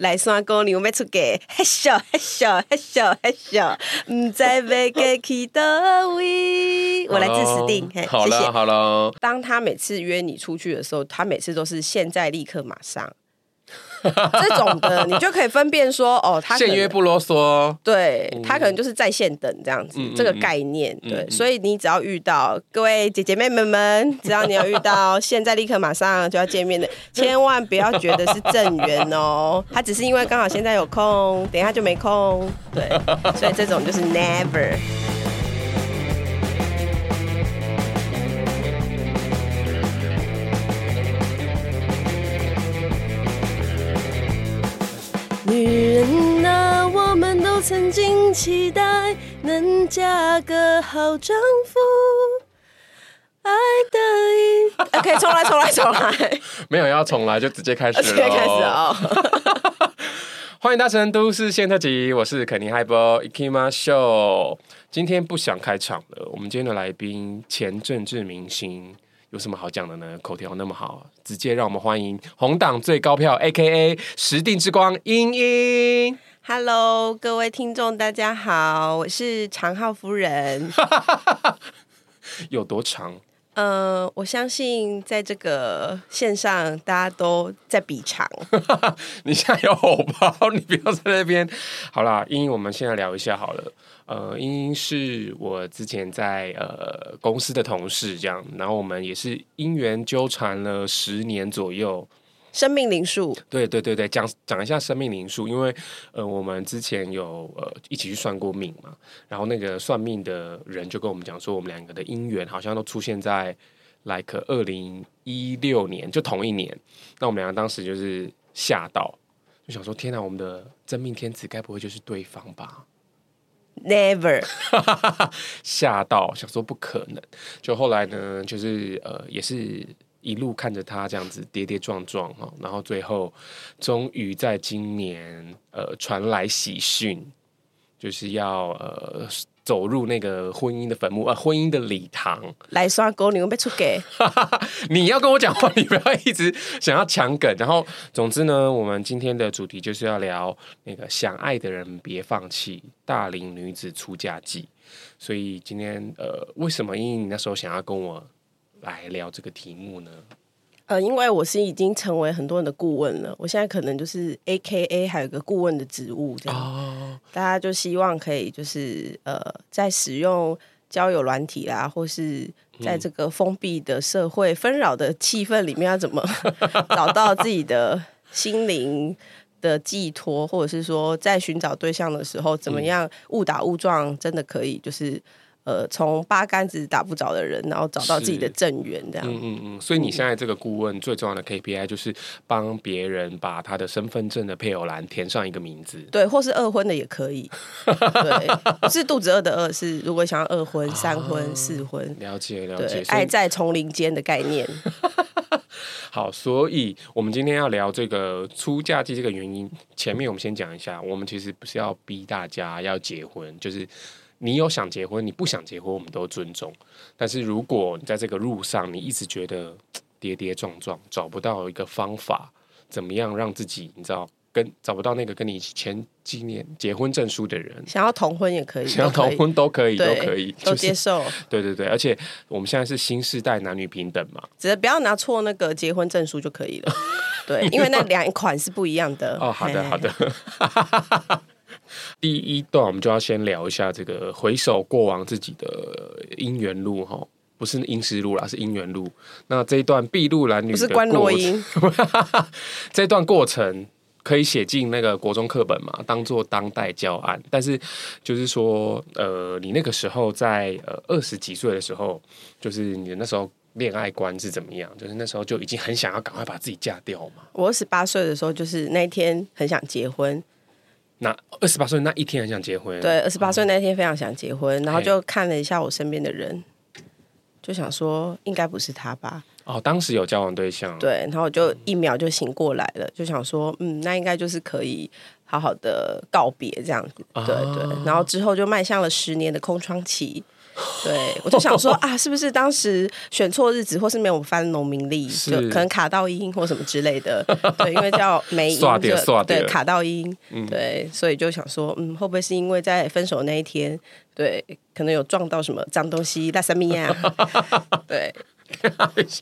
来山公牛要出嫁，嘿咻嘿咻嘿咻嘿咻，唔知要嫁去倒位。我来自死定，好了好了。当他每次约你出去的时候，他每次都是现在立刻马上。这种的，你就可以分辨说，哦，他现约不啰嗦，对，他可能就是在线等这样子，嗯、这个概念，嗯、对，嗯、所以你只要遇到各位姐姐妹妹们，只要你要遇到现在立刻马上就要见面的，千万不要觉得是正缘哦，他只是因为刚好现在有空，等一下就没空，对，所以这种就是 never。女人啊，我们都曾经期待能嫁个好丈夫，爱的一，OK，重来，重来，重来，没有要重来，就直接开始了，直接开始哦。欢迎搭乘都市线特辑，我是肯尼海波，Ikimasho。今天不想开场了，我们今天的来宾前政治明星。有什么好讲的呢？口条那么好，直接让我们欢迎红党最高票，A.K.A. 石定之光，英英。Hello，各位听众，大家好，我是长浩夫人。有多长？呃，我相信在这个线上，大家都在比长。你现在有红包，你不要在那边。好啦，英英，我们现在聊一下好了。呃，英英是我之前在呃公司的同事，这样，然后我们也是因缘纠缠了十年左右。生命灵数，对对对对，讲讲一下生命灵数，因为呃，我们之前有呃一起去算过命嘛，然后那个算命的人就跟我们讲说，我们两个的姻缘好像都出现在 like 二零一六年，就同一年，那我们两个当时就是吓到，就想说，天哪，我们的真命天子该不会就是对方吧？Never，吓到，想说不可能。就后来呢，就是呃，也是一路看着他这样子跌跌撞撞哈，然后最后终于在今年呃传来喜讯，就是要呃。走入那个婚姻的坟墓，呃，婚姻的礼堂。来刷狗，你们被出给？你要跟我讲话，你不要一直想要抢梗。然后，总之呢，我们今天的主题就是要聊那个想爱的人别放弃，大龄女子出嫁记。所以今天，呃，为什么英英你那时候想要跟我来聊这个题目呢？呃，因为我是已经成为很多人的顾问了，我现在可能就是 A K A 还有个顾问的职务这样，哦、大家就希望可以就是呃，在使用交友软体啦，或是在这个封闭的社会纷扰的气氛里面，要怎么 找到自己的心灵的寄托，或者是说在寻找对象的时候，怎么样误打误撞，真的可以就是。呃，从八竿子打不着的人，然后找到自己的正缘，这样。嗯嗯嗯。所以你现在这个顾问最重要的 KPI 就是帮别人把他的身份证的配偶栏填上一个名字。对，或是二婚的也可以。对，不是肚子饿的饿，是如果想要二婚、啊、三婚、四婚。了解了解。爱在丛林间的概念。好，所以我们今天要聊这个出嫁季这个原因。前面我们先讲一下，我们其实不是要逼大家要结婚，就是。你有想结婚，你不想结婚，我们都尊重。但是如果你在这个路上，你一直觉得跌跌撞撞，找不到一个方法，怎么样让自己，你知道，跟找不到那个跟你一起签纪念结婚证书的人，想要同婚也可以，想要同婚都可以，都可以，都接受。对对对，而且我们现在是新时代男女平等嘛，只是不要拿错那个结婚证书就可以了。对，因为那两款是不一样的。哦，好的，好的。第一段，我们就要先聊一下这个回首过往自己的姻缘路哈，不是阴尸路啦，是姻缘路。那这一段筚路蓝缕的过程，不 是这段过程可以写进那个国中课本嘛，当做当代教案。但是就是说，呃，你那个时候在呃二十几岁的时候，就是你那时候恋爱观是怎么样？就是那时候就已经很想要赶快把自己嫁掉嘛。我二十八岁的时候，就是那一天很想结婚。那二十八岁那一天很想结婚，对，二十八岁那一天非常想结婚，然后就看了一下我身边的人，就想说应该不是他吧？哦，当时有交往对象，对，然后我就一秒就醒过来了，就想说，嗯，那应该就是可以好好的告别这样子，对对，然后之后就迈向了十年的空窗期。对，我就想说 啊，是不是当时选错日子，或是没有翻农民历，就可能卡到音或什么之类的。对，因为叫没音，对，卡到音，嗯、对，所以就想说，嗯，会不会是因为在分手那一天，对，可能有撞到什么脏东西，拉萨米亚，对。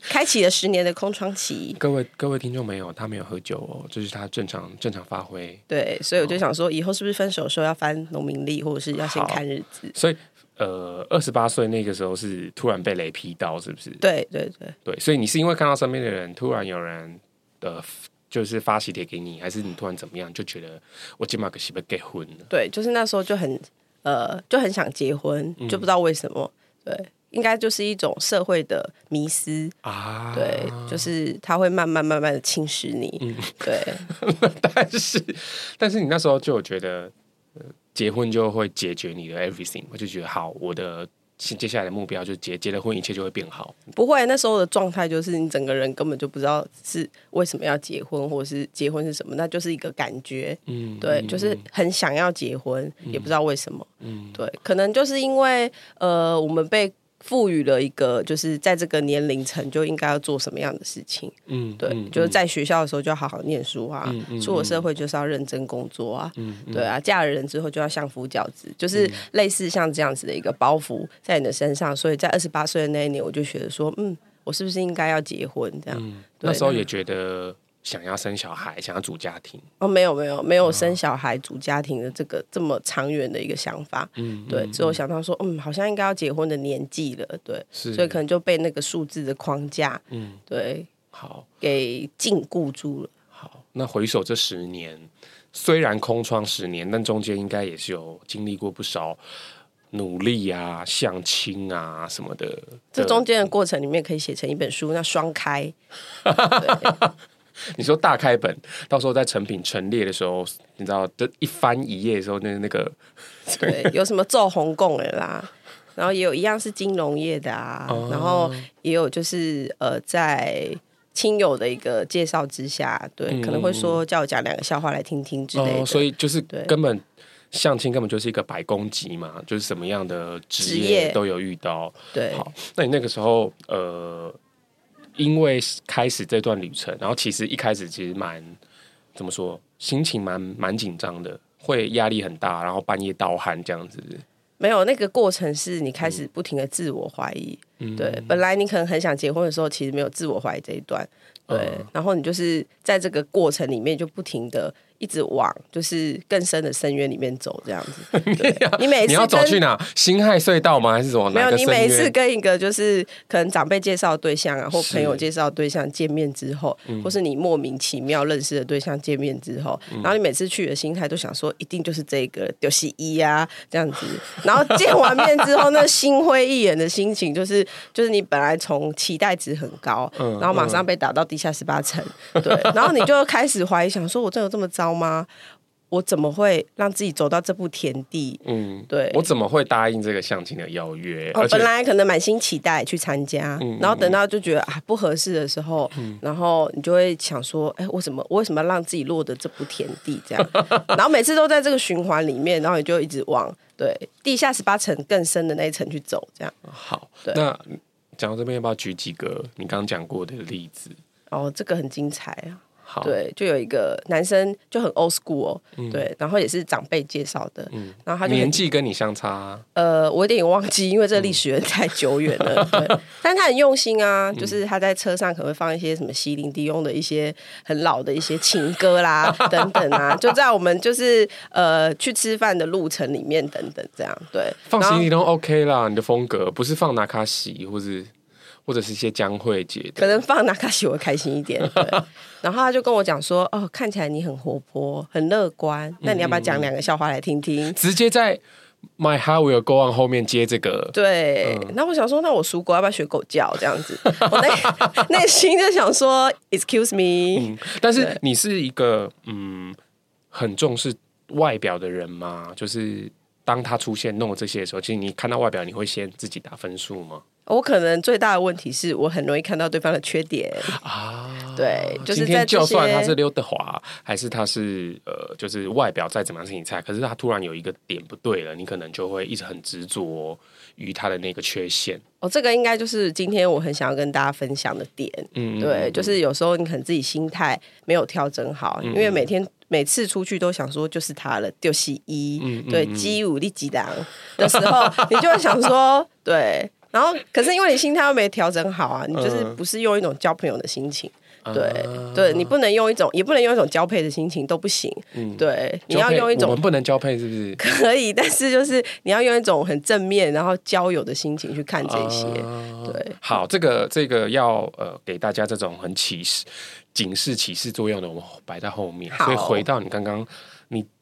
开启了十年的空窗期。各位各位听众朋友，他没有喝酒哦，这、就是他正常正常发挥。对，所以我就想说，以后是不是分手的时候要翻农民历，或者是要先看日子？所以，呃，二十八岁那个时候是突然被雷劈到，是不是？对对对对，所以你是因为看到身边的人突然有人呃，就是发喜帖给你，还是你突然怎么样就觉得我今晚可是不结婚了？对，就是那时候就很呃就很想结婚，就不知道为什么。嗯、对。应该就是一种社会的迷失啊，对，就是他会慢慢慢慢的侵蚀你，嗯、对。但是，但是你那时候就有觉得，结婚就会解决你的 everything，我就觉得好，我的接下来的目标就结结了婚，一切就会变好。不会，那时候的状态就是你整个人根本就不知道是为什么要结婚，或者是结婚是什么，那就是一个感觉，嗯，对，就是很想要结婚，嗯、也不知道为什么，嗯，对，可能就是因为呃，我们被。赋予了一个，就是在这个年龄层就应该要做什么样的事情。嗯，对，嗯、就是在学校的时候就要好好念书啊，嗯、出了社会就是要认真工作啊。嗯，对啊，嫁了人之后就要相夫教子，就是类似像这样子的一个包袱在你的身上。所以在二十八岁的那一年，我就觉得说，嗯，我是不是应该要结婚？这样，嗯、那时候也觉得。想要生小孩，想要组家庭哦，没有没有没有生小孩组家庭的这个这么长远的一个想法，嗯，对，之后想到说，嗯，好像应该要结婚的年纪了，对，是，所以可能就被那个数字的框架，嗯，对，好，给禁锢住了。好，那回首这十年，虽然空窗十年，但中间应该也是有经历过不少努力啊、相亲啊什么的。这中间的过程里面可以写成一本书，那双开。你说大开本，到时候在成品陈列的时候，你知道，这一翻一页的时候，那那个，对，有什么做红贡的啦，然后也有一样是金融业的啊，哦、然后也有就是呃，在亲友的一个介绍之下，对，嗯、可能会说叫我讲两个笑话来听听之类的，哦、所以就是根本相亲根本就是一个百工级嘛，就是什么样的职业都有遇到，对，好，那你那个时候呃。因为开始这段旅程，然后其实一开始其实蛮怎么说，心情蛮蛮紧张的，会压力很大，然后半夜盗汗这样子。没有那个过程是你开始不停的自我怀疑，嗯、对，本来你可能很想结婚的时候，其实没有自我怀疑这一段，对，嗯、然后你就是在这个过程里面就不停的。一直往就是更深的深渊里面走，这样子。你每次你要走去哪？辛亥隧道吗？还是什么？没有，你每次跟一个就是可能长辈介绍对象啊，或朋友介绍对象见面之后，是或是你莫名其妙认识的对象见面之后，嗯、然后你每次去的心态都想说，一定就是这个丢西一啊这样子。然后见完面之后，那心灰意冷的心情，就是 就是你本来从期待值很高，嗯、然后马上被打到地下十八层，嗯、对，然后你就开始怀疑，想说我真的有这么糟？吗？我怎么会让自己走到这步田地？嗯，对，我怎么会答应这个相亲的邀约？哦，本来可能满心期待去参加，嗯、然后等到就觉得啊不合适的时候，嗯、然后你就会想说，哎，我怎么我为什么要让自己落得这步田地？这样，然后每次都在这个循环里面，然后你就一直往对地下十八层更深的那一层去走。这样好，对那讲到这边，要不要举几个你刚刚讲过的例子？哦，这个很精彩啊。好。对，就有一个男生就很 old school，哦嗯、对，然后也是长辈介绍的，嗯、然后他就年纪跟你相差、啊，呃，我有点忘记，因为这个历史太久远了，嗯、对，但他很用心啊，就是他在车上可能会放一些什么席琳迪翁的一些很老的一些情歌啦，等等啊，就在我们就是呃去吃饭的路程里面等等这样，对，放席琳迪翁 OK 啦，你的风格不是放拿卡西或是。或者是一些江蕙姐，可能放纳卡西会开心一点。对，然后他就跟我讲说：“哦，看起来你很活泼，很乐观。那你要不要讲两个笑话来听听？”直接在 My Heart Will Go On 后面接这个。对，嗯、那我想说，那我属狗要不要学狗叫这样子？我内内心就想说：“Excuse me。嗯”但是你是一个嗯很重视外表的人吗？就是当他出现弄这些的时候，其实你看到外表，你会先自己打分数吗？我可能最大的问题是我很容易看到对方的缺点啊，对，就是今天就算他是刘德华，还是他是呃，就是外表再怎么样是你菜，可是他突然有一个点不对了，你可能就会一直很执着于他的那个缺陷。哦，这个应该就是今天我很想要跟大家分享的点。嗯，对，就是有时候你可能自己心态没有调整好，嗯、因为每天每次出去都想说就是他了，就是一、嗯，对，机武力几档的时候，你就会想说 对。然后，可是因为你心态又没调整好啊，你就是不是用一种交朋友的心情，嗯、对、啊、对，你不能用一种，也不能用一种交配的心情都不行，嗯，对，你要用一种，我们不能交配是不是？可以，但是就是你要用一种很正面，然后交友的心情去看这些，啊、对。好，这个这个要呃给大家这种很启示、警示、启示作用的，我们摆在后面。所以回到你刚刚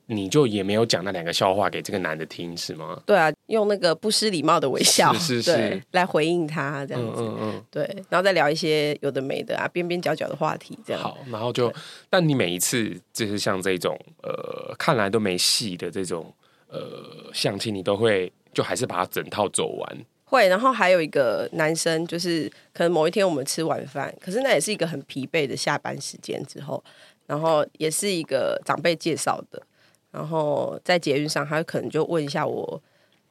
你。就也没有讲那两个笑话给这个男的听是吗？对啊，用那个不失礼貌的微笑，是是是，来回应他这样子，嗯嗯，嗯对，然后再聊一些有的没的啊，边边角角的话题这样。好，然后就，但你每一次就是像这种呃看来都没戏的这种呃相亲，你都会就还是把它整套走完。会，然后还有一个男生，就是可能某一天我们吃晚饭，可是那也是一个很疲惫的下班时间之后，然后也是一个长辈介绍的。然后在捷运上，他可能就问一下我，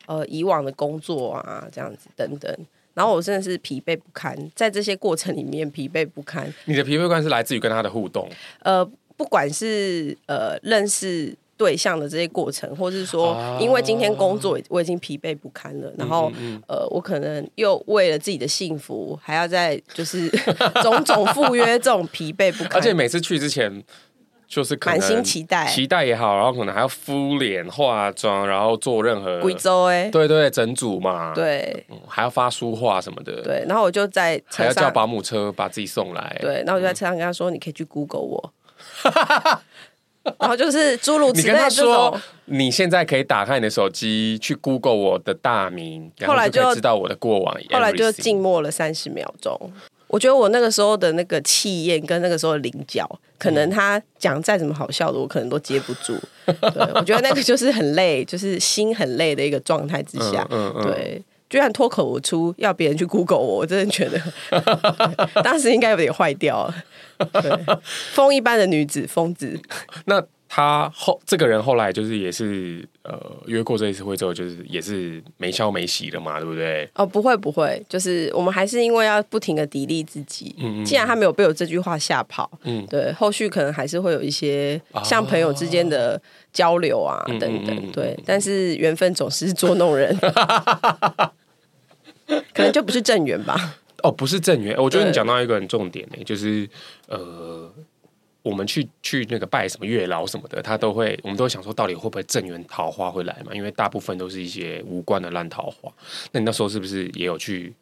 呃，以往的工作啊，这样子等等。然后我真的是疲惫不堪，在这些过程里面疲惫不堪。你的疲惫感是来自于跟他的互动？呃，不管是呃认识对象的这些过程，或是说因为今天工作我已经疲惫不堪了，然后呃，我可能又为了自己的幸福，还要再就是 种种赴约，这种疲惫不堪。而且每次去之前。就是满心期待，期待也好，然后可能还要敷脸、化妆，然后做任何贵州哎，对对，整组嘛，对、嗯，还要发书画什么的，对。然后我就在车上，还要叫保姆车把自己送来，对。然后我就在车上跟他说：“嗯、你可以去 Google 我。”然后就是诸如此类，说：“你现在可以打开你的手机去 Google 我的大名，然后就可以知道我的过往。”后来就静默了三十秒钟。我觉得我那个时候的那个气焰跟那个时候的棱角，可能他讲再怎么好笑的，我可能都接不住。对，我觉得那个就是很累，就是心很累的一个状态之下。嗯嗯嗯、对，居然脱口而出要别人去 Google 我，我真的觉得 当时应该有点坏掉了。对，风一般的女子，疯子。那。他后这个人后来就是也是呃约过这一次会之后，就是也是没消没息的嘛，对不对？哦，不会不会，就是我们还是因为要不停的砥砺自己。嗯嗯。既然他没有被我这句话吓跑，嗯，对，后续可能还是会有一些像朋友之间的交流啊、哦、等等，对。但是缘分总是捉弄人，可能就不是正缘吧？哦，不是正缘。我觉得你讲到一个很重点呢，就是呃。我们去去那个拜什么月老什么的，他都会，我们都想说，到底会不会正缘桃花会来嘛？因为大部分都是一些无关的烂桃花。那你那时候是不是也有去？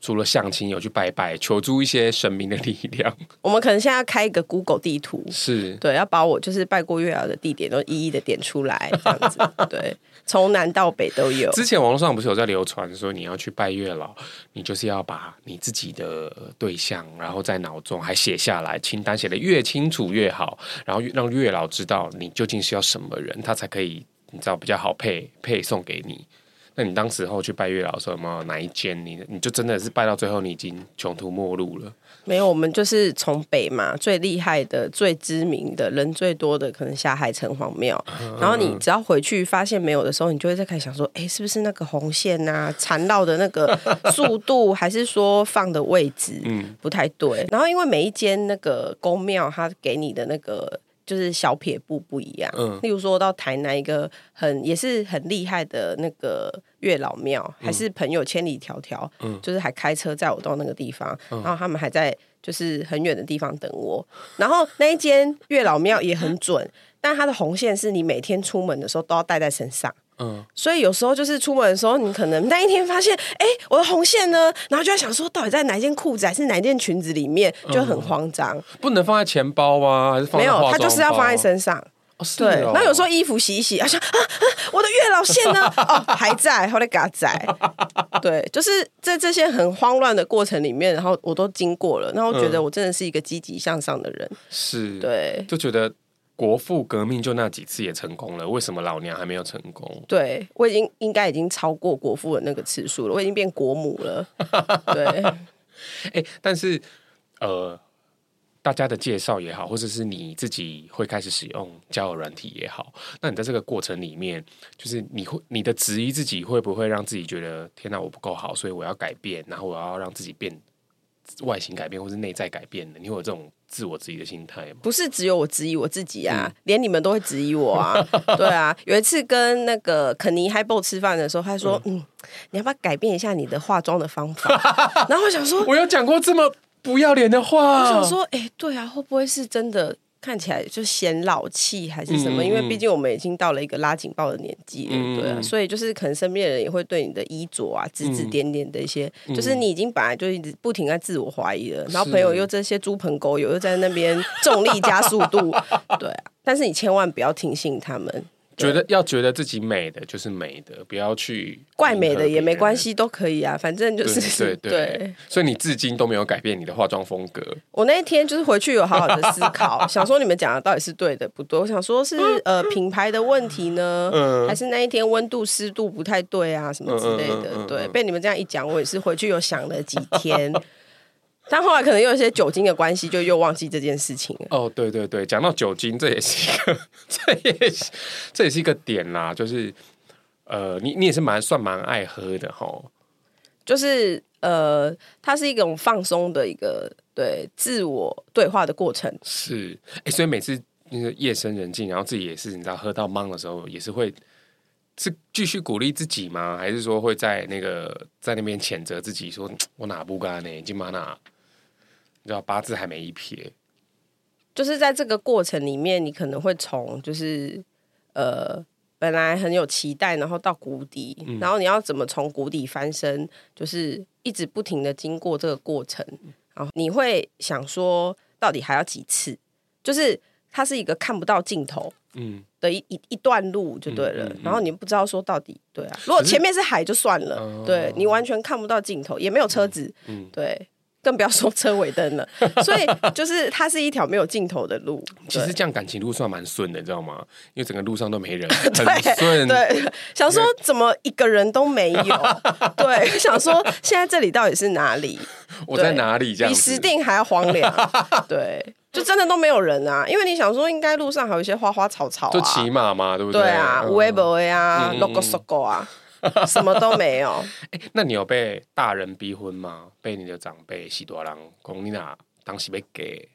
除了相亲，有去拜拜，求助一些神明的力量。我们可能现在要开一个 Google 地图，是对，要把我就是拜过月老的地点都一一的点出来，这样子。对，从南到北都有。之前网络上不是有在流传说，你要去拜月老，你就是要把你自己的对象，然后在脑中还写下来，清单写的越清楚越好，然后让月老知道你究竟是要什么人，他才可以你知道比较好配配送给你。那你当时候去拜月老的时候，有没有哪一间你你就真的是拜到最后，你已经穷途末路了？没有，我们就是从北嘛，最厉害的、最知名的人最多的，可能下海城隍庙。嗯、然后你只要回去发现没有的时候，你就会再开始想说，哎，是不是那个红线啊，缠绕的那个 速度，还是说放的位置，嗯，不太对。然后因为每一间那个宫庙，它给你的那个。就是小撇步不一样，嗯，例如说到台南一个很也是很厉害的那个月老庙，嗯、还是朋友千里迢迢，嗯，就是还开车载我到那个地方，嗯、然后他们还在就是很远的地方等我，然后那一间月老庙也很准，但它的红线是你每天出门的时候都要带在身上。嗯，所以有时候就是出门的时候，你可能那一天发现，哎，我的红线呢？然后就在想说，到底在哪件裤子还是哪件裙子里面，就很慌张。嗯、不能放在钱包吗？还是？没有，它就是要放在身上。对，然后有时候衣服洗一洗，啊，想啊啊，我的月老线呢？哦，还在，后来给他在。对，就是在这些很慌乱的过程里面，然后我都经过了，然后我觉得我真的是一个积极向上的人。嗯、是，对，就觉得。国父革命就那几次也成功了，为什么老娘还没有成功？对，我已经应该已经超过国父的那个次数了，我已经变国母了。对，哎、欸，但是呃，大家的介绍也好，或者是你自己会开始使用交友软体也好，那你在这个过程里面，就是你会你的质疑自己会不会让自己觉得天哪，我不够好，所以我要改变，然后我要让自己变外形改变，或是内在改变的，你会有这种自我质疑的心态吗？不是只有我质疑我自己啊，嗯、连你们都会质疑我啊。对啊，有一次跟那个肯尼 Highball 吃饭的时候，他说嗯：“嗯，你要不要改变一下你的化妆的方法？” 然后我想说，我有讲过这么。不要脸的话，我想说，哎、欸，对啊，会不会是真的看起来就显老气，还是什么？嗯、因为毕竟我们已经到了一个拉警报的年纪对啊，所以就是可能身边的人也会对你的衣着啊指指点点的一些，嗯、就是你已经本来就一直不停在自我怀疑了，然后朋友又这些猪朋狗友又在那边重力加速度，对啊，但是你千万不要听信他们。觉得要觉得自己美的就是美的，不要去怪美的也没关系，都可以啊，反正就是对 所以你至今都没有改变你的化妆风格。我那一天就是回去有好好的思考，想说你们讲的到底是对的不对？我想说是呃品牌的问题呢，嗯、还是那一天温度湿度不太对啊，什么之类的？嗯嗯嗯、对，被你们这样一讲，我也是回去有想了几天。但后来可能又有一些酒精的关系，就又忘记这件事情了。哦，对对对，讲到酒精，这也是一个，这也是这也是一个点啦。就是呃，你你也是蛮算蛮爱喝的哈。就是呃，它是一种放松的一个对自我对话的过程。是，哎、欸，所以每次那个夜深人静，然后自己也是你知道喝到懵的时候，也是会是继续鼓励自己吗？还是说会在那个在那边谴责自己说，说我哪不干呢？金马哪？你知道八字还没一撇，就是在这个过程里面，你可能会从就是呃本来很有期待，然后到谷底，嗯、然后你要怎么从谷底翻身，就是一直不停的经过这个过程，然后你会想说，到底还要几次？就是它是一个看不到尽头，嗯。的一一一段路就对了，嗯嗯嗯、然后你不知道说到底对啊，如果前面是海就算了，是对你完全看不到尽头，也没有车子，嗯，嗯。对。更不要说车尾灯了，所以就是它是一条没有尽头的路。其实这样感情路算蛮顺的，你知道吗？因为整个路上都没人，很顺。对，想说怎么一个人都没有？对，想说现在这里到底是哪里？我在哪里？这样比石定还要荒凉。对，就真的都没有人啊！因为你想说，应该路上还有一些花花草草，就骑马嘛，对不对？对啊，无为不为啊，logo logo 啊。什么都没有。欸，那你有被大人逼婚吗？被你的长辈喜多郎公你娜当时被给？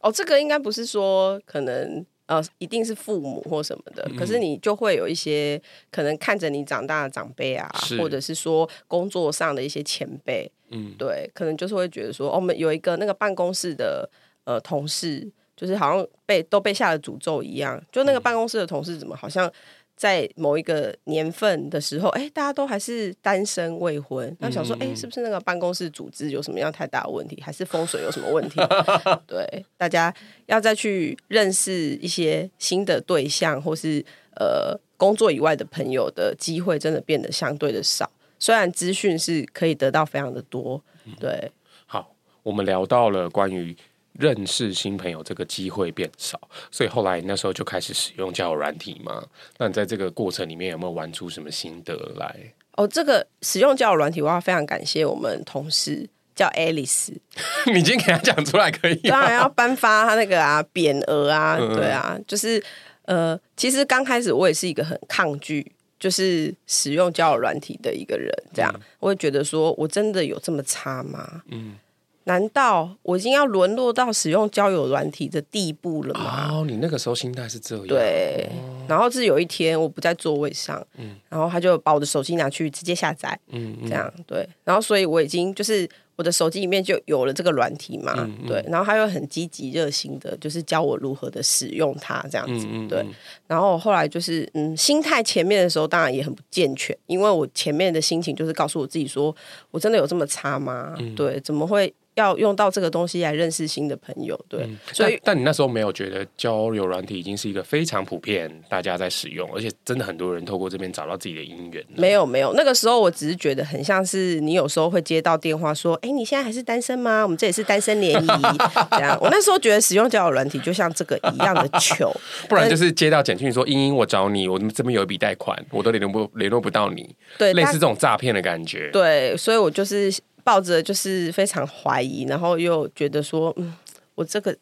哦，这个应该不是说可能呃，一定是父母或什么的，嗯、可是你就会有一些可能看着你长大的长辈啊，或者是说工作上的一些前辈，嗯，对，可能就是会觉得说，哦，我们有一个那个办公室的呃同事，就是好像被都被下了诅咒一样，就那个办公室的同事怎么好像。在某一个年份的时候，哎，大家都还是单身未婚，那想说，哎，是不是那个办公室组织有什么样太大的问题，还是风水有什么问题？对，大家要再去认识一些新的对象，或是呃工作以外的朋友的机会，真的变得相对的少。虽然资讯是可以得到非常的多，对。好，我们聊到了关于。认识新朋友这个机会变少，所以后来那时候就开始使用交友软体嘛。那你在这个过程里面有没有玩出什么心得来？哦，这个使用交友软体，我要非常感谢我们同事叫 Alice。你今天给他讲出来可以？当然要颁发他那个啊 匾额啊，嗯、对啊，就是呃，其实刚开始我也是一个很抗拒，就是使用交友软体的一个人。这样，嗯、我会觉得说我真的有这么差吗？嗯。难道我已经要沦落到使用交友软体的地步了吗？哦，你那个时候心态是这样。对，哦、然后是有一天我不在座位上，嗯，然后他就把我的手机拿去直接下载，嗯，这样对，然后所以我已经就是我的手机里面就有了这个软体嘛，嗯嗯、对，然后他又很积极热心的，就是教我如何的使用它，这样子，嗯嗯嗯、对，然后后来就是嗯，心态前面的时候当然也很不健全，因为我前面的心情就是告诉我自己说，我真的有这么差吗？嗯、对，怎么会？要用到这个东西来认识新的朋友，对，嗯、所以但，但你那时候没有觉得交友软体已经是一个非常普遍，大家在使用，而且真的很多人透过这边找到自己的姻缘。没有没有，那个时候我只是觉得很像是你有时候会接到电话说，哎，你现在还是单身吗？我们这里是单身联谊，这样。我那时候觉得使用交友软体就像这个一样的球，不然就是接到简讯说，英英我找你，我这边有一笔贷款，我都联络不联络不到你，对，类似这种诈骗的感觉。对，所以我就是。抱着就是非常怀疑，然后又觉得说，嗯，我这个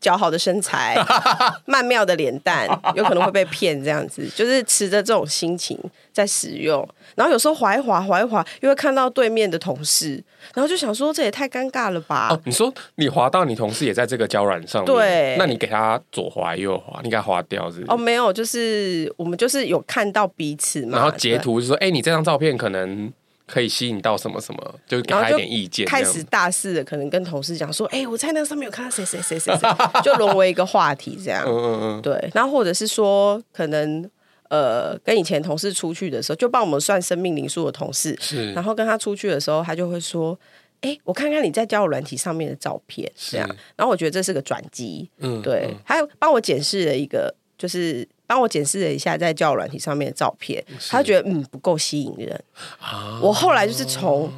姣好的身材、曼妙的脸蛋，有可能会被骗这样子，就是持着这种心情在使用。然后有时候滑一滑，滑一滑，又会看到对面的同事，然后就想说这也太尴尬了吧？哦，你说你滑到你同事也在这个胶软上面，对，那你给他左滑右滑，你给他滑掉是是？哦，没有，就是我们就是有看到彼此嘛，然后截图就说，哎对，你这张照片可能。可以吸引到什么什么，就给他一点意见。开始大肆的可能跟同事讲说：“哎、欸，我在那个上面有看到谁谁谁谁谁，就沦为一个话题这样。”嗯嗯嗯，对。然后或者是说，可能呃，跟以前同事出去的时候，就帮我们算生命灵数的同事，是。然后跟他出去的时候，他就会说：“哎、欸，我看看你在交友软体上面的照片，这样。是”然后我觉得这是个转机。嗯，对。嗯、还有帮我检视了一个，就是。帮我检视了一下在交友软体上面的照片，他觉得嗯不够吸引人。啊、我后来就是从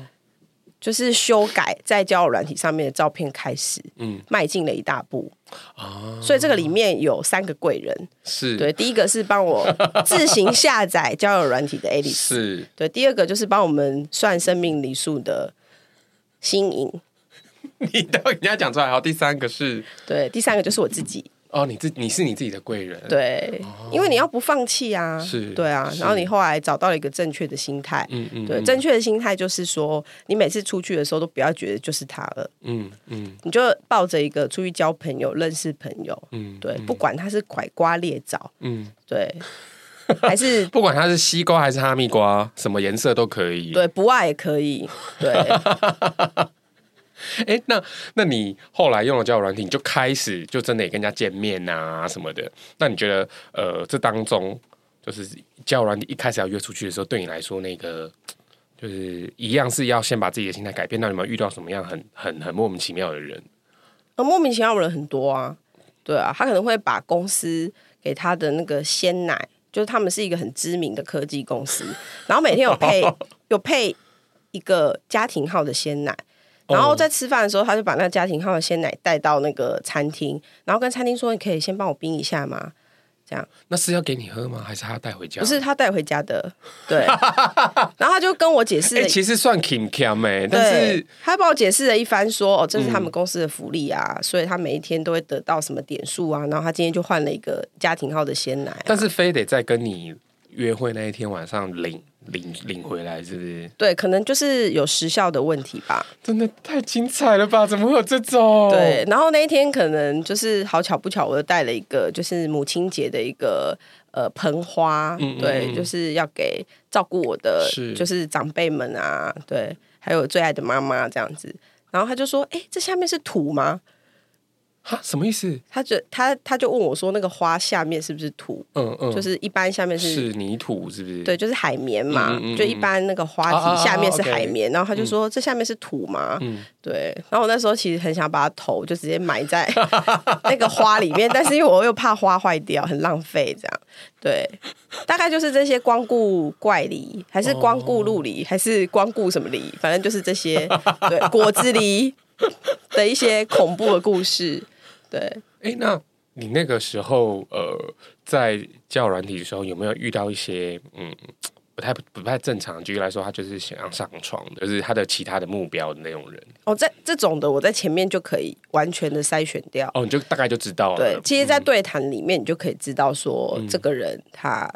就是修改在交友软体上面的照片开始，嗯，迈进了一大步。啊、所以这个里面有三个贵人，是对，第一个是帮我自行下载交友软体的 Alice，是对，第二个就是帮我们算生命灵数的新颖。你都人家讲出来，好，第三个是对，第三个就是我自己。哦，你自你是你自己的贵人，对，哦、因为你要不放弃啊，是，对啊，然后你后来找到了一个正确的心态，嗯嗯，对，正确的心态就是说，你每次出去的时候都不要觉得就是他了，嗯嗯，嗯你就抱着一个出去交朋友、认识朋友，嗯，对，不管他是拐瓜裂枣，嗯，对，还是不管他是西瓜还是哈密瓜，什么颜色都可以，对，不爱也可以，对。哎，那那你后来用了交友软体，你就开始就真的也跟人家见面啊什么的。那你觉得，呃，这当中就是交友软体一开始要约出去的时候，对你来说，那个 就是一样是要先把自己的心态改变。那你有没有遇到什么样很很很莫名其妙的人？呃，莫名其妙的人很多啊，对啊，他可能会把公司给他的那个鲜奶，就是他们是一个很知名的科技公司，然后每天有配 有配一个家庭号的鲜奶。然后在吃饭的时候，他就把那个家庭号的鲜奶带到那个餐厅，然后跟餐厅说：“你可以先帮我冰一下吗？”这样，那是要给你喝吗？还是他要带回家？不是他带回家的，对。然后他就跟我解释，其实算挺 cam 哎，但是他帮我解释了一番说，说哦，这是他们公司的福利啊，嗯、所以他每一天都会得到什么点数啊。然后他今天就换了一个家庭号的鲜奶、啊，但是非得再跟你约会那一天晚上领。领领回来是不是？对，可能就是有时效的问题吧。真的太精彩了吧？怎么会有这种？对，然后那一天可能就是好巧不巧，我又带了一个就是母亲节的一个呃盆花，嗯嗯嗯对，就是要给照顾我的就是长辈们啊，对，还有最爱的妈妈这样子。然后他就说：“哎，这下面是土吗？”哈，什么意思？他就他他就问我说：“那个花下面是不是土？嗯嗯，就是一般下面是是泥土，是不是？对，就是海绵嘛。就一般那个花体下面是海绵，然后他就说：这下面是土吗？嗯，对。然后我那时候其实很想把它头就直接埋在 那个花里面，但是因为我又怕花坏掉，很浪费，这样。对，大概就是这些光顾怪梨，还是光顾陆梨，还是光顾什么梨？反正就是这些对果子梨的一些恐怖的故事。”对，哎，那你那个时候呃，在交友软体的时候，有没有遇到一些嗯不太不太正常？举例来说，他就是想要上床的，就是他的其他的目标的那种人。哦，在这种的，我在前面就可以完全的筛选掉。哦，你就大概就知道了。对，其实，在对谈里面，你就可以知道说，嗯、这个人他。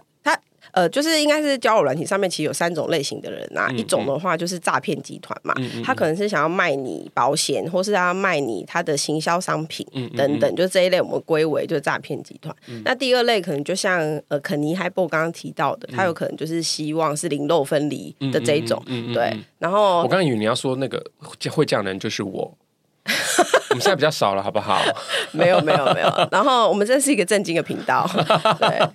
呃，就是应该是交友软体上面其实有三种类型的人啊，嗯、一种的话就是诈骗集团嘛，嗯、他可能是想要卖你保险，或是要卖你他的行销商品等等，就这一类我们归为就是诈骗集团。嗯、那第二类可能就像呃肯尼海波刚刚提到的，他有可能就是希望是零肉分离的这一种，对。然后我刚刚以为你要说那个会这样的人就是我，我们现在比较少了，好不好？没有没有没有。然后我们这是一个正经的频道，对。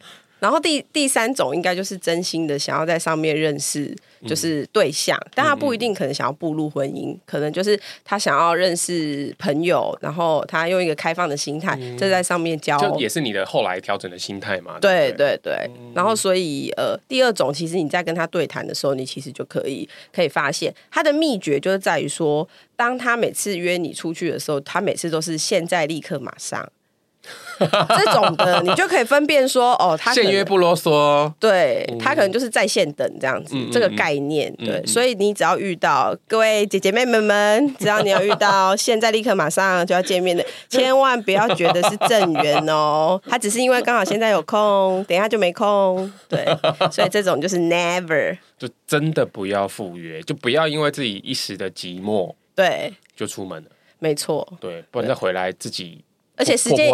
然后第第三种应该就是真心的想要在上面认识，就是对象，嗯、但他不一定可能想要步入婚姻，嗯、可能就是他想要认识朋友，然后他用一个开放的心态，就、嗯、在上面交，就也是你的后来调整的心态嘛。对对对，然后所以呃，第二种其实你在跟他对谈的时候，你其实就可以可以发现他的秘诀就是在于说，当他每次约你出去的时候，他每次都是现在立刻马上。这种的，你就可以分辨说，哦，他限约不啰嗦，对，他可能就是在线等这样子，嗯、这个概念，嗯、对，嗯、所以你只要遇到各位姐姐妹妹们，只要你要遇到现在立刻马上就要见面的，千万不要觉得是正缘哦，他只是因为刚好现在有空，等一下就没空，对，所以这种就是 never，就真的不要赴约，就不要因为自己一时的寂寞，对，就出门了，没错，对，不然再回来自己。而且时间，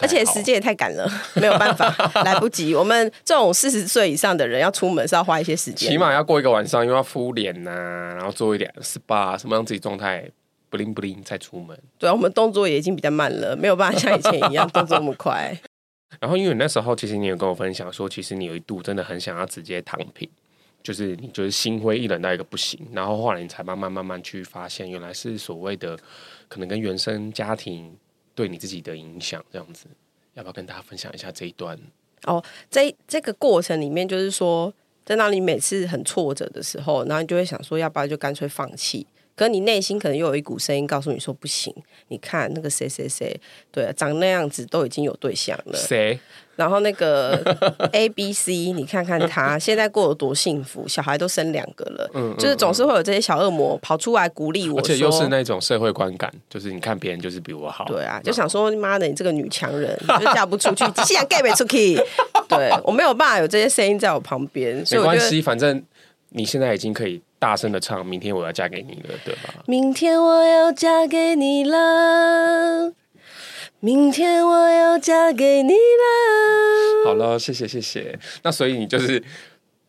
而且时间也太赶了，没有办法，来不及。我们这种四十岁以上的人要出门是要花一些时间，起码要过一个晚上，又要敷脸呐，然后做一点 SPA，什么让自己状态不灵不灵再出门。对啊，我们动作也已经比较慢了，没有办法像以前一样 动作那么快。然后因为那时候，其实你有跟我分享说，其实你有一度真的很想要直接躺平，就是你就是心灰意冷到一个不行，然后后来你才慢慢慢慢去发现，原来是所谓的可能跟原生家庭。对你自己的影响，这样子，要不要跟大家分享一下这一段？哦，这这个过程里面，就是说，在那里每次很挫折的时候，然后你就会想说，要不要就干脆放弃？可是你内心可能又有一股声音告诉你说，不行，你看那个谁谁谁，对啊，长那样子都已经有对象了，谁？然后那个 A B C，你看看他 现在过得多幸福，小孩都生两个了，嗯，就是总是会有这些小恶魔跑出来鼓励我，而且又是那种社会观感，就是你看别人就是比我好，对啊，就想说妈的，你这个女强人 就嫁不出去，机器人 get 不出去，对我没有办法有这些声音在我旁边，没关系，反正你现在已经可以大声的唱，明天我要嫁给你了，对吧？明天我要嫁给你了。明天我要嫁给你了。好了，谢谢谢谢。那所以你就是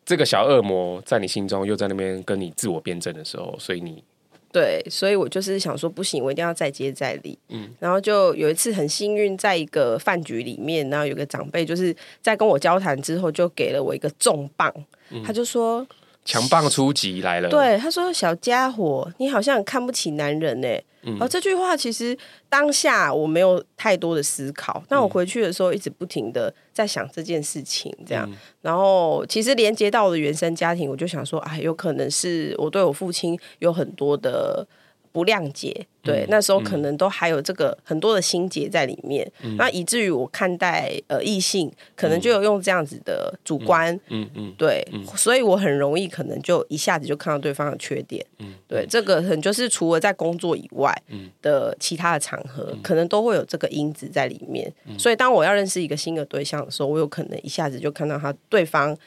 这个小恶魔，在你心中又在那边跟你自我辩证的时候，所以你对，所以我就是想说，不行，我一定要再接再厉。嗯，然后就有一次很幸运，在一个饭局里面，然后有个长辈就是在跟我交谈之后，就给了我一个重磅，嗯、他就说。强棒出击来了。对，他说：“小家伙，你好像很看不起男人呢。”嗯，而这句话其实当下我没有太多的思考。那我回去的时候，一直不停的在想这件事情，这样。嗯、然后其实连接到我的原生家庭，我就想说：“哎，有可能是我对我父亲有很多的。”不谅解，对，嗯、那时候可能都还有这个很多的心结在里面，嗯、那以至于我看待呃异性，可能就有用这样子的主观，嗯嗯，嗯对，嗯、所以我很容易可能就一下子就看到对方的缺点，嗯，对，这个可能就是除了在工作以外的其他的场合，嗯、可能都会有这个因子在里面，嗯、所以当我要认识一个新的对象的时候，我有可能一下子就看到他对方。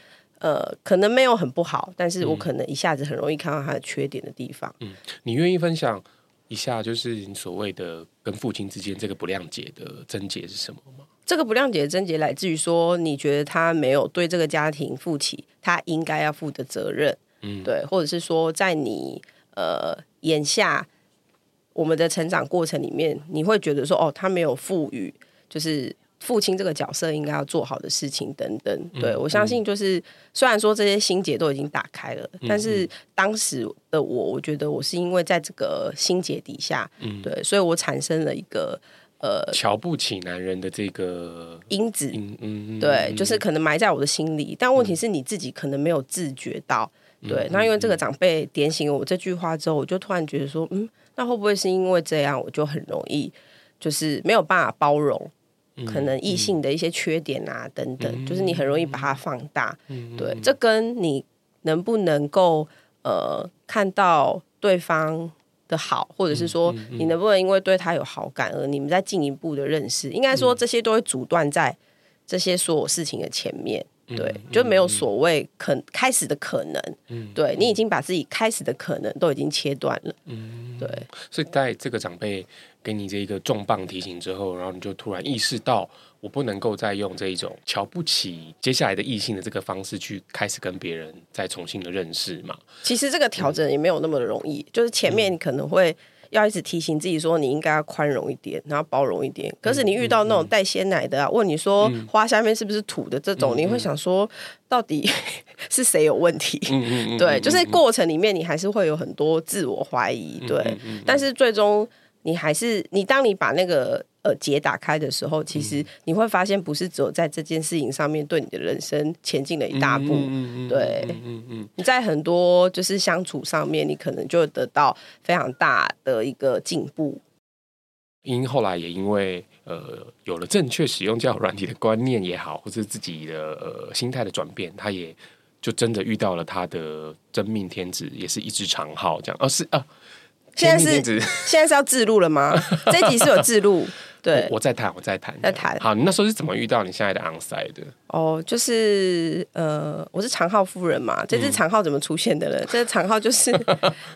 呃，可能没有很不好，但是我可能一下子很容易看到他的缺点的地方。嗯，你愿意分享一下，就是你所谓的跟父亲之间这个不谅解的症结是什么吗？这个不谅解的症结来自于说，你觉得他没有对这个家庭负起他应该要负的责任，嗯，对，或者是说，在你呃眼下我们的成长过程里面，你会觉得说，哦，他没有赋予，就是。父亲这个角色应该要做好的事情等等，对、嗯、我相信就是，虽然说这些心结都已经打开了，嗯、但是当时的我，我觉得我是因为在这个心结底下，嗯，对，所以我产生了一个呃瞧不起男人的这个因子，嗯嗯，对，就是可能埋在我的心里，但问题是你自己可能没有自觉到，嗯、对，那因为这个长辈点醒了我这句话之后，我就突然觉得说，嗯，那会不会是因为这样，我就很容易就是没有办法包容。可能异性的一些缺点啊，等等，嗯、就是你很容易把它放大。嗯、对，这跟你能不能够呃看到对方的好，或者是说你能不能因为对他有好感而你们再进一步的认识，应该说这些都会阻断在这些所有事情的前面。对，就没有所谓可开始的可能。嗯，对，你已经把自己开始的可能都已经切断了。嗯，对。所以在这个长辈给你这一个重磅提醒之后，然后你就突然意识到，我不能够再用这一种瞧不起接下来的异性的这个方式去开始跟别人再重新的认识嘛。其实这个调整也没有那么容易，嗯、就是前面你可能会。要一直提醒自己说，你应该要宽容一点，然后包容一点。可是你遇到那种带鲜奶的啊，问你说花下面是不是土的这种，你会想说，到底 是谁有问题？对，就是过程里面你还是会有很多自我怀疑。对，但是最终你还是你，当你把那个。呃，结打开的时候，其实你会发现，不是只有在这件事情上面对你的人生前进了一大步。嗯、对，嗯嗯嗯、你在很多就是相处上面，你可能就得到非常大的一个进步。因后来也因为呃有了正确使用交友软体的观念也好，或是自己的呃心态的转变，他也就真的遇到了他的真命天子，也是一支长号这样。哦，是啊，现在是现在是要自录了吗？这一集是有自录。对，我在谈，我在谈，在谈。好，你那时候是怎么遇到你现在的 onsite 的？哦，就是呃，我是长浩夫人嘛。这是长号怎么出现的呢？嗯、这支长号就是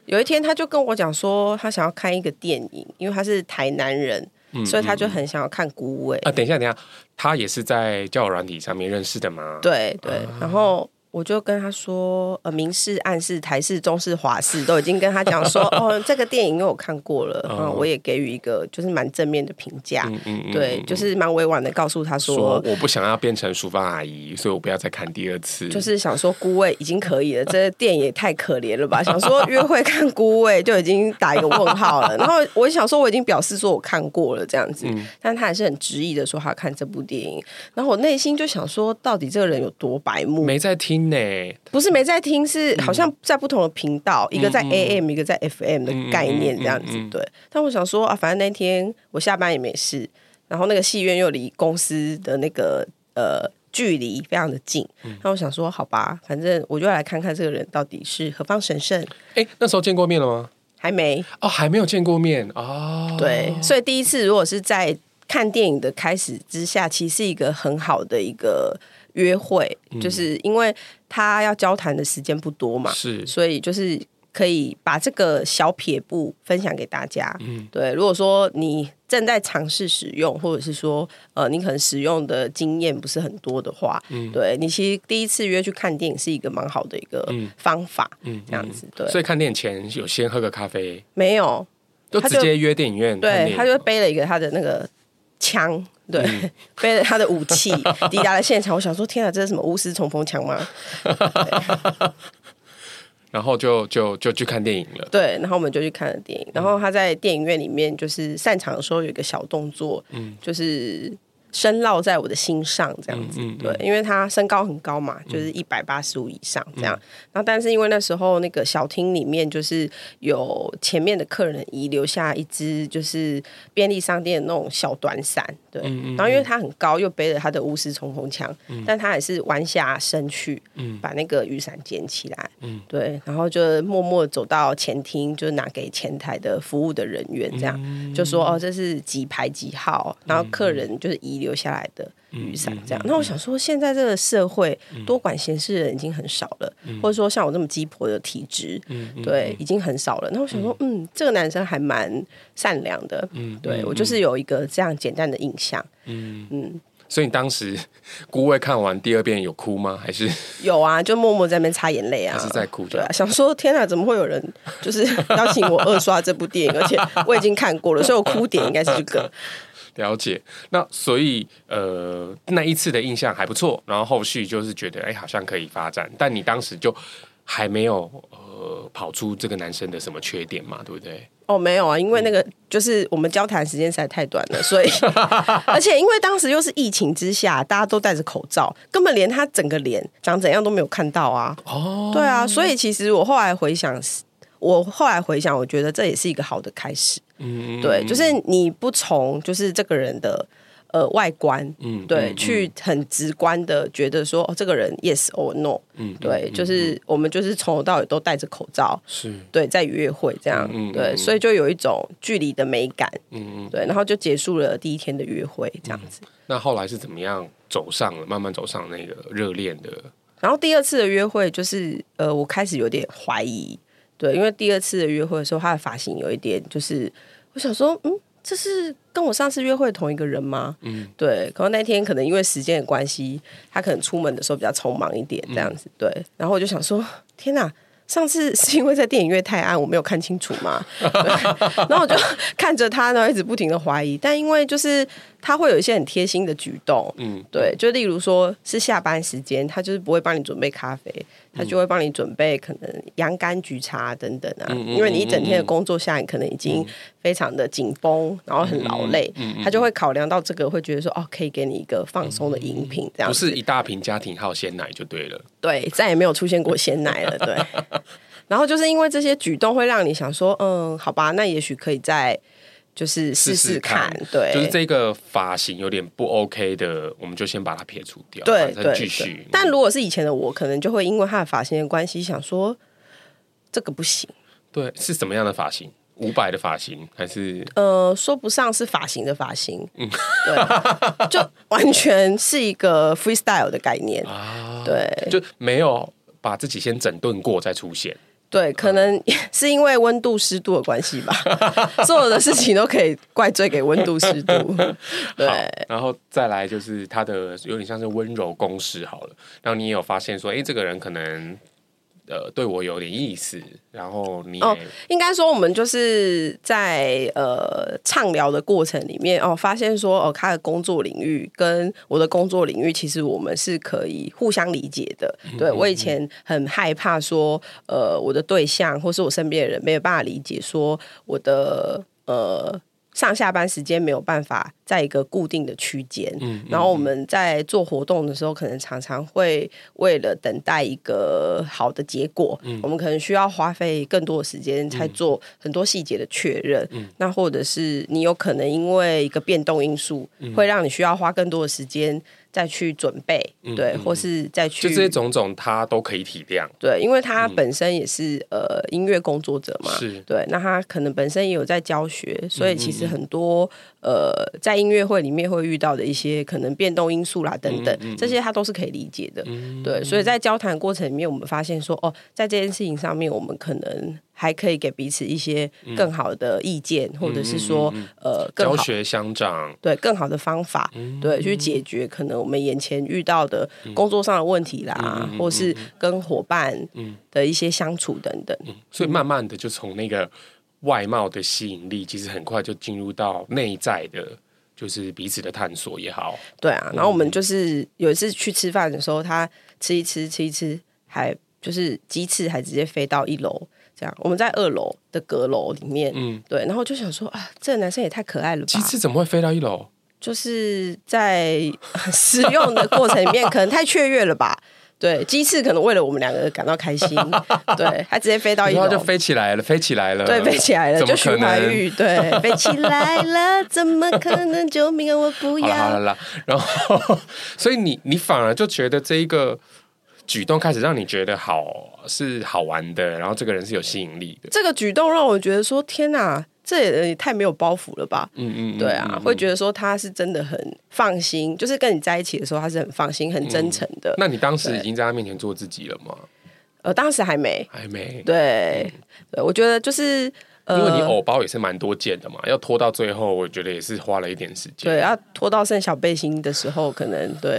有一天他就跟我讲说，他想要看一个电影，因为他是台南人，嗯、所以他就很想要看《孤味》。啊，等一下，等一下，他也是在交友软体上面认识的吗？对对，啊、然后。我就跟他说，呃，明示、暗示、台式、中式、华式都已经跟他讲说，哦，这个电影因为我看过了，嗯、哦，我也给予一个就是蛮正面的评价，嗯嗯嗯、对，就是蛮委婉的告诉他说，我不想要变成淑芳阿姨，所以我不要再看第二次，就是想说孤位已经可以了，这个电影也太可怜了吧，想说约会看孤位就已经打一个问号了，然后我想说我已经表示说我看过了这样子，嗯、但他还是很执意的说他要看这部电影，然后我内心就想说，到底这个人有多白目？没在听。不是没在听，是好像在不同的频道，嗯、一个在 AM，、嗯、一个在 FM 的概念这样子。对，但我想说啊，反正那天我下班也没事，然后那个戏院又离公司的那个呃距离非常的近，那、嗯、我想说好吧，反正我就来看看这个人到底是何方神圣。哎，那时候见过面了吗？还没哦，还没有见过面哦。对，所以第一次如果是在看电影的开始之下，其实是一个很好的一个。约会就是因为他要交谈的时间不多嘛，是，所以就是可以把这个小撇步分享给大家。嗯，对，如果说你正在尝试使用，或者是说呃，你可能使用的经验不是很多的话，嗯，对你其实第一次约去看电影是一个蛮好的一个方法，嗯，这样子对。所以看电影前有先喝个咖啡？没有，就直接约电影院。对，他就背了一个他的那个枪。对，嗯、背着他的武器 抵达了现场。我想说，天啊，这是什么巫师冲锋枪吗？然后就就就去看电影了。对，然后我们就去看了电影。然后他在电影院里面就是散场的时候有一个小动作，嗯，就是。深烙在我的心上，这样子，嗯嗯嗯、对，因为他身高很高嘛，就是一百八十五以上这样。嗯、然后，但是因为那时候那个小厅里面就是有前面的客人遗留下一只就是便利商店的那种小短伞，对。嗯嗯、然后，因为他很高，又背着他的巫师冲锋枪，嗯、但他还是弯下身去，把那个雨伞捡起来，嗯、对。然后就默默走到前厅，就拿给前台的服务的人员，这样、嗯、就说：“哦，这是几排几号。”然后客人就是遗留。留下来的雨伞，这样。那我想说，现在这个社会多管闲事的人已经很少了，或者说像我这么鸡婆的体质，对，已经很少了。那我想说，嗯，这个男生还蛮善良的，嗯，对我就是有一个这样简单的印象，嗯嗯。所以你当时 孤位看完第二遍有哭吗？还是 有啊？就默默在那边擦眼泪啊，还是在哭？对啊，想说天哪，怎么会有人就是 邀请我二刷这部电影？而且我已经看过了，所以我哭点应该是这个。了解，那所以呃，那一次的印象还不错，然后后续就是觉得哎，好像可以发展，但你当时就还没有呃跑出这个男生的什么缺点嘛，对不对？哦，没有啊，因为那个就是我们交谈时间实在太短了，所以 而且因为当时又是疫情之下，大家都戴着口罩，根本连他整个脸长怎样都没有看到啊。哦，对啊，所以其实我后来回想，我后来回想，我觉得这也是一个好的开始。嗯，对，就是你不从就是这个人的呃外观，嗯，对，嗯、去很直观的觉得说哦，这个人 yes or no，嗯，对，嗯、就是我们就是从头到尾都戴着口罩，是对，在约会这样，嗯、对，嗯、所以就有一种距离的美感，嗯，对，然后就结束了第一天的约会这样子。那后来是怎么样走上了，慢慢走上那个热恋的？然后第二次的约会就是呃，我开始有点怀疑。对，因为第二次的约会的时候，他的发型有一点，就是我想说，嗯，这是跟我上次约会同一个人吗？嗯，对。可能那天可能因为时间的关系，他可能出门的时候比较匆忙一点，这样子。对，然后我就想说，天哪！上次是因为在电影院太暗，我没有看清楚嘛。然后我就 看着他呢，一直不停的怀疑。但因为就是他会有一些很贴心的举动，嗯，对，就例如说是下班时间，他就是不会帮你准备咖啡，他就会帮你准备可能洋甘菊茶等等啊。因为你一整天的工作下来，你可能已经非常的紧绷，然后很劳累，他就会考量到这个，会觉得说哦，可以给你一个放松的饮品，这样不是一大瓶家庭号鲜奶就对了。对，再也没有出现过鲜奶了。对。然后就是因为这些举动会让你想说，嗯，好吧，那也许可以再就是试试看，看，对，就是这个发型有点不 OK 的，我们就先把它撇除掉，对再，继续。对，但如果是以前的我，可能就会因为他的发型的关系，想说这个不行。对，是什么样的发型？五百的发型还是？呃，说不上是发型的发型，嗯，对，就完全是一个 freestyle 的概念啊，对，就没有把自己先整顿过再出现。对，可能 是因为温度湿度的关系吧，所有的事情都可以怪罪给温度湿度。对，然后再来就是他的有点像是温柔攻势好了，然后你也有发现说，哎，这个人可能。呃，对我有点意思，然后你哦，应该说我们就是在呃畅聊的过程里面哦，发现说哦，他的工作领域跟我的工作领域，其实我们是可以互相理解的。嗯、对我以前很害怕说，呃，我的对象或是我身边的人没有办法理解说我的呃。上下班时间没有办法在一个固定的区间，嗯，然后我们在做活动的时候，可能常常会为了等待一个好的结果，嗯，我们可能需要花费更多的时间，才做很多细节的确认，嗯，那或者是你有可能因为一个变动因素，会让你需要花更多的时间。再去准备，对，嗯、或是再去，就这些种种，他都可以体谅，对，因为他本身也是、嗯、呃音乐工作者嘛，是。对，那他可能本身也有在教学，所以其实很多、嗯、呃在音乐会里面会遇到的一些可能变动因素啦等等，这些他都是可以理解的，嗯、对，所以在交谈过程里面，我们发现说，哦，在这件事情上面，我们可能。还可以给彼此一些更好的意见，嗯、或者是说，嗯嗯嗯、呃，教学相长，对，更好的方法，嗯、对，去解决可能我们眼前遇到的工作上的问题啦，嗯、或是跟伙伴的一些相处等等。嗯、所以慢慢的就从那个外貌的吸引力，其实很快就进入到内在的，就是彼此的探索也好。对啊，然后我们就是有一次去吃饭的时候，他吃一吃吃一吃，还就是鸡翅还直接飞到一楼。这样，我们在二楼的阁楼里面，嗯，对，然后就想说啊，这个男生也太可爱了吧！鸡翅怎么会飞到一楼？就是在 使用的过程里面，可能太雀跃了吧？对，鸡翅可能为了我们两个感到开心，对，他直接飞到一楼，就飞起来了，飞起来了，对，飞起来了，就徐怀钰，对，飞起来了，怎么可能？救命啊！我不要，好了好了，然后，所以你你反而就觉得这一个。举动开始让你觉得好是好玩的，然后这个人是有吸引力的。这个举动让我觉得说：“天哪，这也太没有包袱了吧？”嗯嗯，对啊，会觉得说他是真的很放心，就是跟你在一起的时候，他是很放心、很真诚的。那你当时已经在他面前做自己了吗？呃，当时还没，还没。对，对，我觉得就是因为你偶包也是蛮多件的嘛，要拖到最后，我觉得也是花了一点时间。对，要拖到剩小背心的时候，可能对，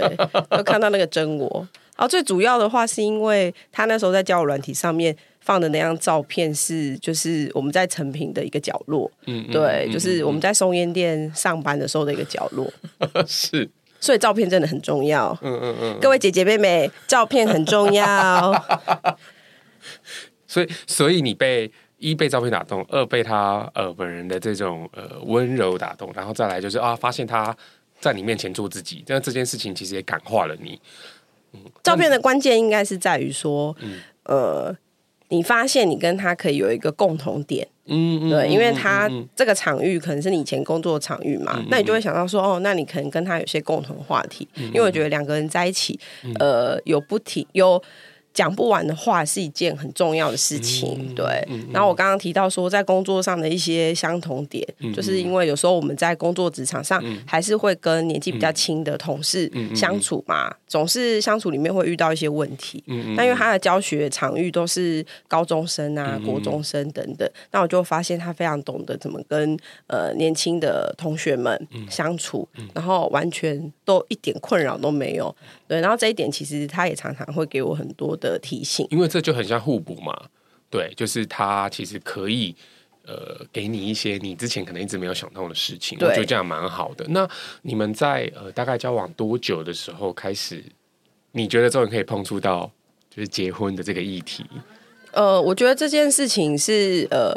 要看到那个真我。哦，最主要的话是因为他那时候在交友软体上面放的那张照片是，就是我们在成品的一个角落，嗯，对，嗯、就是我们在松烟店上班的时候的一个角落，是，所以照片真的很重要，嗯嗯嗯，各位姐姐妹妹，照片很重要，所以所以你被一被照片打动，二被他呃本人的这种呃温柔打动，然后再来就是啊发现他在你面前做自己，但这件事情其实也感化了你。照片的关键应该是在于说，嗯、呃，你发现你跟他可以有一个共同点，嗯，对，因为他这个场域可能是你以前工作的场域嘛，嗯、那你就会想到说，哦，那你可能跟他有些共同话题，嗯、因为我觉得两个人在一起，呃，有不停有。讲不完的话是一件很重要的事情，嗯、对。嗯、然后我刚刚提到说，在工作上的一些相同点，嗯、就是因为有时候我们在工作职场上，还是会跟年纪比较轻的同事相处嘛，嗯、总是相处里面会遇到一些问题。嗯、但因为他的教学场域都是高中生啊、嗯、国中生等等，那我就发现他非常懂得怎么跟呃年轻的同学们相处，嗯、然后完全都一点困扰都没有。对，然后这一点其实他也常常会给我很多的。的提醒，因为这就很像互补嘛，对，就是他其实可以呃给你一些你之前可能一直没有想通的事情，对我觉得这样蛮好的。那你们在呃大概交往多久的时候开始，你觉得终于可以碰触到就是结婚的这个议题？呃，我觉得这件事情是呃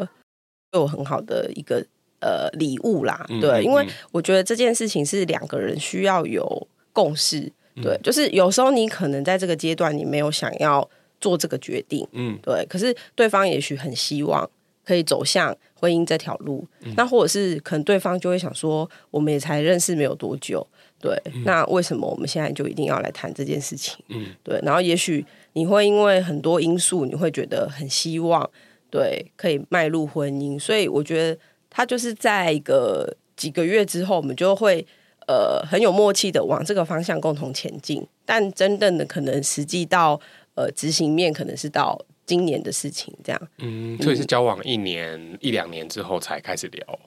对我很好的一个呃礼物啦，对，因为我觉得这件事情是两个人需要有共识。对，就是有时候你可能在这个阶段你没有想要做这个决定，嗯，对，可是对方也许很希望可以走向婚姻这条路。嗯、那或者是可能对方就会想说，我们也才认识没有多久，对，嗯、那为什么我们现在就一定要来谈这件事情？嗯，对。然后也许你会因为很多因素，你会觉得很希望，对，可以迈入婚姻。所以我觉得他就是在一个几个月之后，我们就会呃很有默契的往这个方向共同前进。但真正的可能实际到呃执行面，可能是到。今年的事情，这样，嗯，所以是交往一年、嗯、一两年之后才开始聊，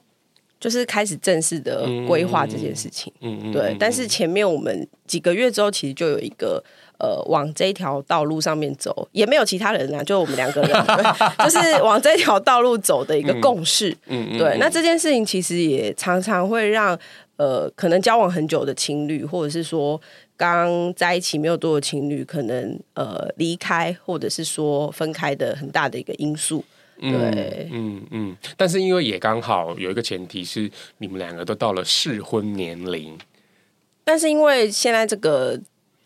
就是开始正式的规划这件事情，嗯嗯，对。但是前面我们几个月之后，其实就有一个呃，往这条道路上面走，也没有其他人啊，就我们两个人，就是往这条道路走的一个共识，嗯嗯，对。嗯、那这件事情其实也常常会让呃，可能交往很久的情侣，或者是说。刚在一起没有多久情侣，可能呃离开或者是说分开的很大的一个因素，对，嗯嗯，嗯。但是因为也刚好有一个前提是你们两个都到了适婚年龄，但是因为现在这个。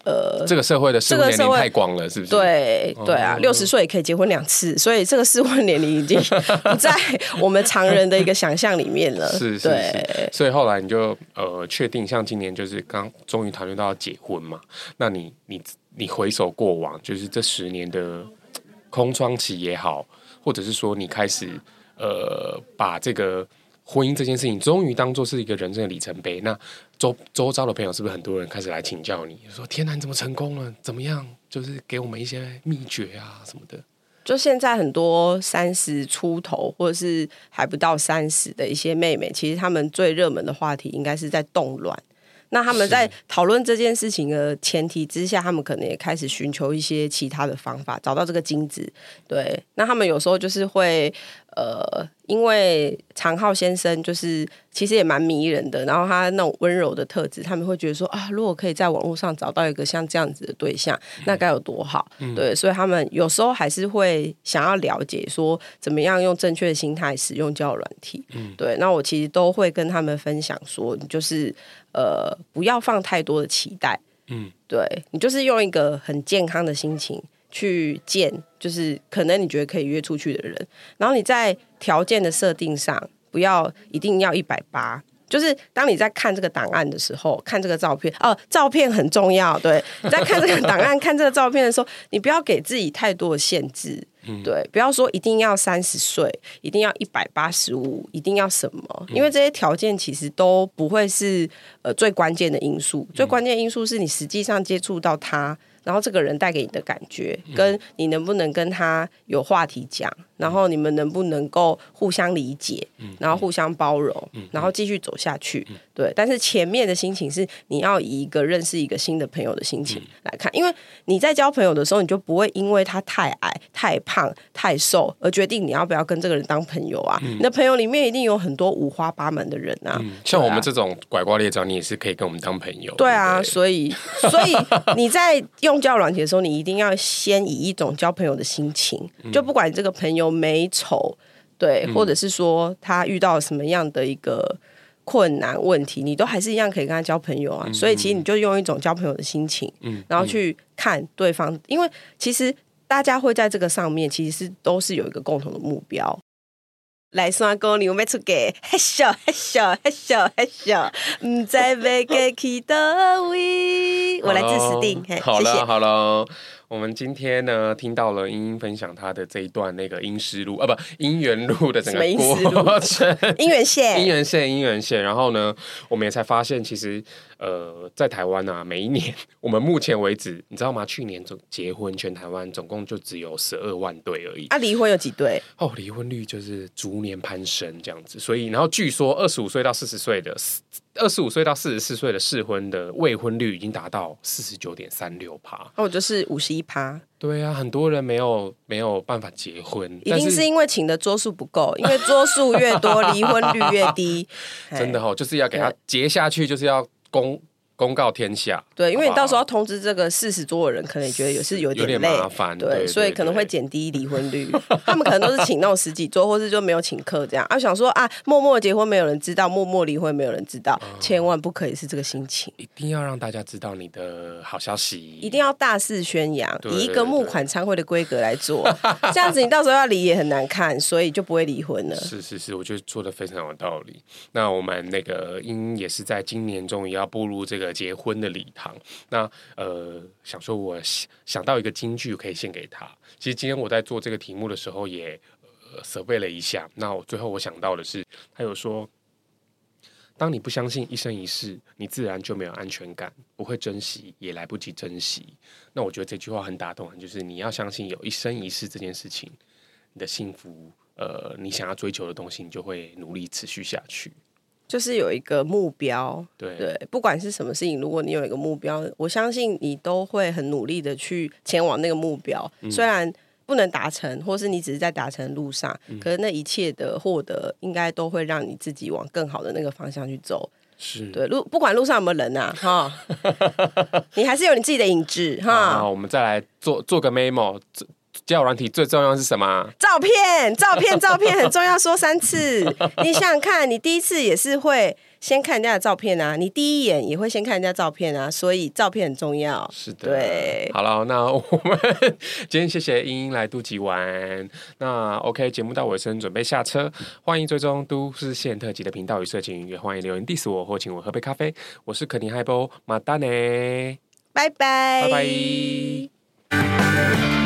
呃，这个社会的适婚年龄太广了，是不是？对对啊，六十岁也可以结婚两次，所以这个适婚年龄已经不在我们常人的一个想象里面了。是是是，所以后来你就呃确定，像今年就是刚终于谈论到要结婚嘛？那你你你回首过往，就是这十年的空窗期也好，或者是说你开始呃把这个。婚姻这件事情终于当做是一个人生的里程碑，那周周遭的朋友是不是很多人开始来请教你说：“天哪，你怎么成功了？怎么样？就是给我们一些秘诀啊什么的。”就现在很多三十出头或者是还不到三十的一些妹妹，其实她们最热门的话题应该是在动卵。那他们在讨论这件事情的前提之下，他们可能也开始寻求一些其他的方法，找到这个精子。对，那他们有时候就是会，呃，因为常浩先生就是其实也蛮迷人的，然后他那种温柔的特质，他们会觉得说啊，如果可以在网络上找到一个像这样子的对象，那该有多好。嗯、对，所以他们有时候还是会想要了解说，怎么样用正确的心态使用交友软体。嗯，对，那我其实都会跟他们分享说，你就是。呃，不要放太多的期待，嗯，对，你就是用一个很健康的心情去见，就是可能你觉得可以约出去的人，然后你在条件的设定上不要一定要一百八，就是当你在看这个档案的时候，看这个照片，哦，照片很重要，对，你在看这个档案、看这个照片的时候，你不要给自己太多的限制。对，不要说一定要三十岁，一定要一百八十五，一定要什么？因为这些条件其实都不会是呃最关键的因素，最关键的因素是你实际上接触到他。然后这个人带给你的感觉，跟你能不能跟他有话题讲，然后你们能不能够互相理解，然后互相包容，然后继续走下去。对，但是前面的心情是你要以一个认识一个新的朋友的心情来看，因为你在交朋友的时候，你就不会因为他太矮、太胖、太瘦而决定你要不要跟这个人当朋友啊。你的朋友里面一定有很多五花八门的人啊。像我们这种拐瓜裂枣，你也是可以跟我们当朋友。对啊，所以 所以你在用。交友软体的时候，你一定要先以一种交朋友的心情，就不管这个朋友美丑，对，或者是说他遇到什么样的一个困难问题，你都还是一样可以跟他交朋友啊。所以其实你就用一种交朋友的心情，嗯然后去看对方，因为其实大家会在这个上面，其实是都是有一个共同的目标。来山公牛没出给，嘿咻嘿咻嘿咻嘿咻，唔知要过去到位，我来自石定，好了好了。我们今天呢，听到了英英分享她的这一段那个阴尸路啊，不姻缘路的整个过程，姻缘线，姻缘线，姻缘线。然后呢，我们也才发现，其实呃，在台湾啊，每一年我们目前为止，你知道吗？去年总结婚全台湾总共就只有十二万对而已。啊，离婚有几对？哦，离婚率就是逐年攀升这样子。所以，然后据说二十五岁到四十岁的。二十五岁到四十四岁的适婚的未婚率已经达到四十九点三六趴，哦，就是五十一趴。对啊，很多人没有没有办法结婚，一定是因为请的桌数不够，因为桌数越多，离婚率越低。真的哦，就是要给他结下去，就是要供公告天下。对，因为你到时候要通知这个四十桌的人，可能也觉得也是有点点麻烦。对，所以可能会减低离婚率。他们可能都是请那种十几桌，或是就没有请客这样。啊，想说啊，默默结婚没有人知道，默默离婚没有人知道，嗯，千万不可以是这个心情。一定要让大家知道你的好消息，一定要大肆宣扬，以一个募款餐会的规格来做，这样子你到时候要离也很难看，所以就不会离婚了。是是是，我觉得做的非常有道理。那我们那个英也是在今年终于要步入这个结婚的礼堂。那呃，想说我想到一个金句可以献给他。其实今天我在做这个题目的时候也呃准备了一下。那我最后我想到的是，他有说，当你不相信一生一世，你自然就没有安全感，不会珍惜，也来不及珍惜。那我觉得这句话很打动，就是你要相信有一生一世这件事情，你的幸福。呃，你想要追求的东西，你就会努力持续下去。就是有一个目标，对对，不管是什么事情，如果你有一个目标，我相信你都会很努力的去前往那个目标。嗯、虽然不能达成，或是你只是在达成的路上，嗯、可是那一切的获得，应该都会让你自己往更好的那个方向去走。是对路，不管路上有没有人啊，哈，你还是有你自己的影子哈。好，我们再来做做个 memo。交友软体最重要是什么？照片，照片，照片很重要，说三次。你想想看，你第一次也是会先看人家的照片啊，你第一眼也会先看人家照片啊，所以照片很重要。是的，对。好了，那我们 今天谢谢英英来肚脐玩。那 OK，节目到尾声，准备下车。欢迎追踪都市线特辑的频道与社群，也欢迎留言 diss 我或请我喝杯咖啡。我是肯尼海波马丹尼，拜拜，拜拜。